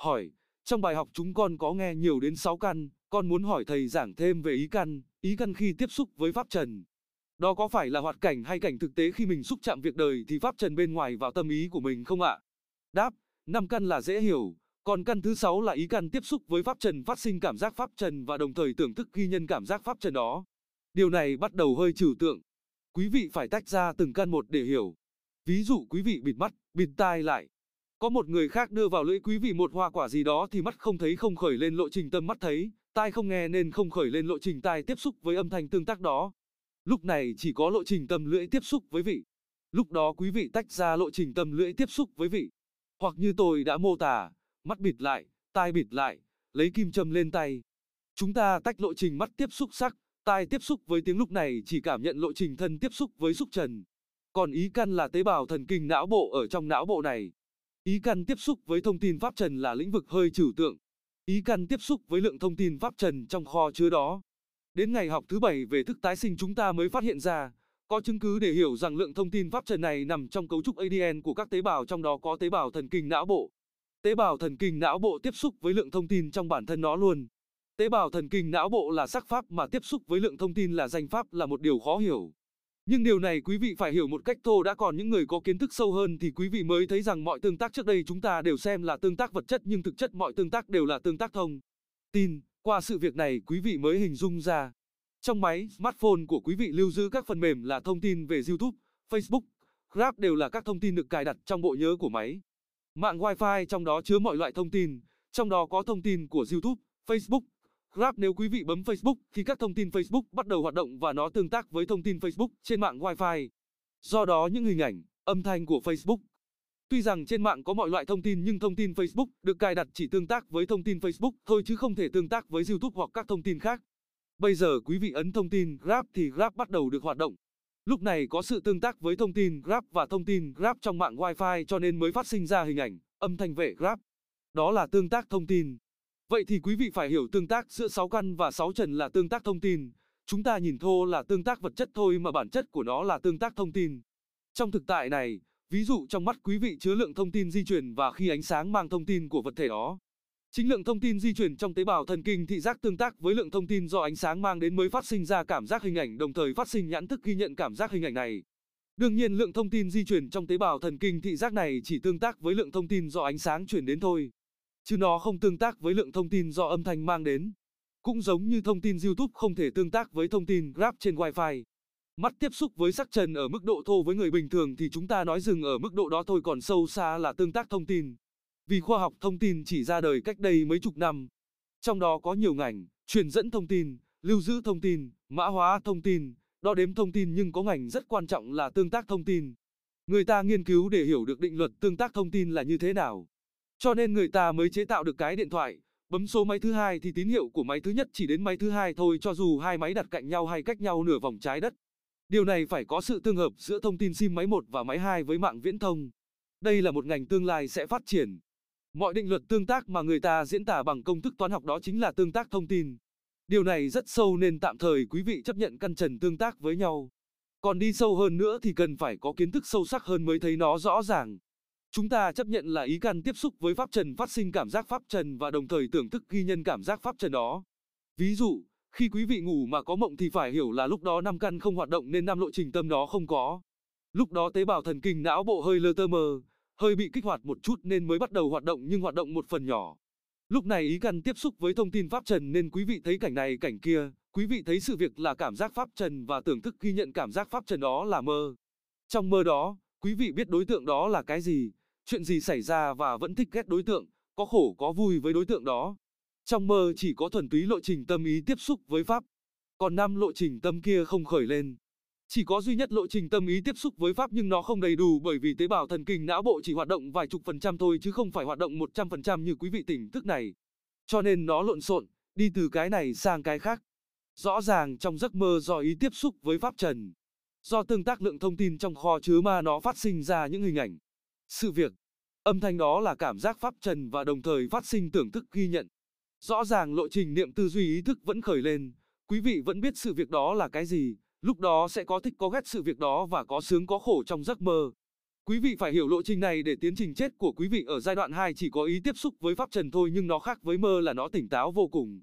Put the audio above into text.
Hỏi, trong bài học chúng con có nghe nhiều đến 6 căn, con muốn hỏi thầy giảng thêm về ý căn, ý căn khi tiếp xúc với pháp trần. Đó có phải là hoạt cảnh hay cảnh thực tế khi mình xúc chạm việc đời thì pháp trần bên ngoài vào tâm ý của mình không ạ? Đáp, năm căn là dễ hiểu, còn căn thứ sáu là ý căn tiếp xúc với pháp trần phát sinh cảm giác pháp trần và đồng thời tưởng thức ghi nhân cảm giác pháp trần đó. Điều này bắt đầu hơi trừu tượng. Quý vị phải tách ra từng căn một để hiểu. Ví dụ quý vị bịt mắt, bịt tai lại. Có một người khác đưa vào lưỡi quý vị một hoa quả gì đó thì mắt không thấy không khởi lên lộ trình tâm mắt thấy, tai không nghe nên không khởi lên lộ trình tai tiếp xúc với âm thanh tương tác đó. Lúc này chỉ có lộ trình tâm lưỡi tiếp xúc với vị. Lúc đó quý vị tách ra lộ trình tâm lưỡi tiếp xúc với vị. Hoặc như tôi đã mô tả, mắt bịt lại, tai bịt lại, lấy kim châm lên tay. Chúng ta tách lộ trình mắt tiếp xúc sắc, tai tiếp xúc với tiếng lúc này chỉ cảm nhận lộ trình thân tiếp xúc với xúc trần. Còn ý căn là tế bào thần kinh não bộ ở trong não bộ này. Ý căn tiếp xúc với thông tin pháp trần là lĩnh vực hơi trừu tượng. Ý căn tiếp xúc với lượng thông tin pháp trần trong kho chứa đó. Đến ngày học thứ bảy về thức tái sinh chúng ta mới phát hiện ra, có chứng cứ để hiểu rằng lượng thông tin pháp trần này nằm trong cấu trúc ADN của các tế bào trong đó có tế bào thần kinh não bộ. Tế bào thần kinh não bộ tiếp xúc với lượng thông tin trong bản thân nó luôn. Tế bào thần kinh não bộ là sắc pháp mà tiếp xúc với lượng thông tin là danh pháp là một điều khó hiểu. Nhưng điều này quý vị phải hiểu một cách thô đã còn những người có kiến thức sâu hơn thì quý vị mới thấy rằng mọi tương tác trước đây chúng ta đều xem là tương tác vật chất nhưng thực chất mọi tương tác đều là tương tác thông. Tin, qua sự việc này quý vị mới hình dung ra. Trong máy, smartphone của quý vị lưu giữ các phần mềm là thông tin về YouTube, Facebook, Grab đều là các thông tin được cài đặt trong bộ nhớ của máy. Mạng Wi-Fi trong đó chứa mọi loại thông tin, trong đó có thông tin của YouTube, Facebook, Grab nếu quý vị bấm Facebook thì các thông tin Facebook bắt đầu hoạt động và nó tương tác với thông tin Facebook trên mạng Wi-Fi. Do đó những hình ảnh, âm thanh của Facebook Tuy rằng trên mạng có mọi loại thông tin nhưng thông tin Facebook được cài đặt chỉ tương tác với thông tin Facebook thôi chứ không thể tương tác với YouTube hoặc các thông tin khác. Bây giờ quý vị ấn thông tin Grab thì Grab bắt đầu được hoạt động. Lúc này có sự tương tác với thông tin Grab và thông tin Grab trong mạng Wi-Fi cho nên mới phát sinh ra hình ảnh, âm thanh vệ Grab. Đó là tương tác thông tin. Vậy thì quý vị phải hiểu tương tác giữa 6 căn và 6 trần là tương tác thông tin. Chúng ta nhìn thô là tương tác vật chất thôi mà bản chất của nó là tương tác thông tin. Trong thực tại này, ví dụ trong mắt quý vị chứa lượng thông tin di chuyển và khi ánh sáng mang thông tin của vật thể đó. Chính lượng thông tin di chuyển trong tế bào thần kinh thị giác tương tác với lượng thông tin do ánh sáng mang đến mới phát sinh ra cảm giác hình ảnh đồng thời phát sinh nhãn thức ghi nhận cảm giác hình ảnh này. Đương nhiên lượng thông tin di chuyển trong tế bào thần kinh thị giác này chỉ tương tác với lượng thông tin do ánh sáng chuyển đến thôi chứ nó không tương tác với lượng thông tin do âm thanh mang đến. Cũng giống như thông tin YouTube không thể tương tác với thông tin Grab trên Wi-Fi. Mắt tiếp xúc với sắc trần ở mức độ thô với người bình thường thì chúng ta nói dừng ở mức độ đó thôi còn sâu xa là tương tác thông tin. Vì khoa học thông tin chỉ ra đời cách đây mấy chục năm. Trong đó có nhiều ngành, truyền dẫn thông tin, lưu giữ thông tin, mã hóa thông tin, đo đếm thông tin nhưng có ngành rất quan trọng là tương tác thông tin. Người ta nghiên cứu để hiểu được định luật tương tác thông tin là như thế nào. Cho nên người ta mới chế tạo được cái điện thoại, bấm số máy thứ hai thì tín hiệu của máy thứ nhất chỉ đến máy thứ hai thôi cho dù hai máy đặt cạnh nhau hay cách nhau nửa vòng trái đất. Điều này phải có sự tương hợp giữa thông tin SIM máy 1 và máy 2 với mạng viễn thông. Đây là một ngành tương lai sẽ phát triển. Mọi định luật tương tác mà người ta diễn tả bằng công thức toán học đó chính là tương tác thông tin. Điều này rất sâu nên tạm thời quý vị chấp nhận căn trần tương tác với nhau. Còn đi sâu hơn nữa thì cần phải có kiến thức sâu sắc hơn mới thấy nó rõ ràng. Chúng ta chấp nhận là ý căn tiếp xúc với pháp trần phát sinh cảm giác pháp trần và đồng thời tưởng thức ghi nhân cảm giác pháp trần đó. Ví dụ, khi quý vị ngủ mà có mộng thì phải hiểu là lúc đó năm căn không hoạt động nên năm lộ trình tâm đó không có. Lúc đó tế bào thần kinh não bộ hơi lơ tơ mơ, hơi bị kích hoạt một chút nên mới bắt đầu hoạt động nhưng hoạt động một phần nhỏ. Lúc này ý căn tiếp xúc với thông tin pháp trần nên quý vị thấy cảnh này cảnh kia, quý vị thấy sự việc là cảm giác pháp trần và tưởng thức ghi nhận cảm giác pháp trần đó là mơ. Trong mơ đó, quý vị biết đối tượng đó là cái gì, chuyện gì xảy ra và vẫn thích ghét đối tượng, có khổ có vui với đối tượng đó. Trong mơ chỉ có thuần túy lộ trình tâm ý tiếp xúc với Pháp, còn năm lộ trình tâm kia không khởi lên. Chỉ có duy nhất lộ trình tâm ý tiếp xúc với Pháp nhưng nó không đầy đủ bởi vì tế bào thần kinh não bộ chỉ hoạt động vài chục phần trăm thôi chứ không phải hoạt động 100% như quý vị tỉnh thức này. Cho nên nó lộn xộn, đi từ cái này sang cái khác. Rõ ràng trong giấc mơ do ý tiếp xúc với Pháp Trần. Do tương tác lượng thông tin trong kho chứa ma nó phát sinh ra những hình ảnh, sự việc. Âm thanh đó là cảm giác pháp trần và đồng thời phát sinh tưởng thức ghi nhận. Rõ ràng lộ trình niệm tư duy ý thức vẫn khởi lên, quý vị vẫn biết sự việc đó là cái gì, lúc đó sẽ có thích có ghét sự việc đó và có sướng có khổ trong giấc mơ. Quý vị phải hiểu lộ trình này để tiến trình chết của quý vị ở giai đoạn 2 chỉ có ý tiếp xúc với pháp trần thôi nhưng nó khác với mơ là nó tỉnh táo vô cùng.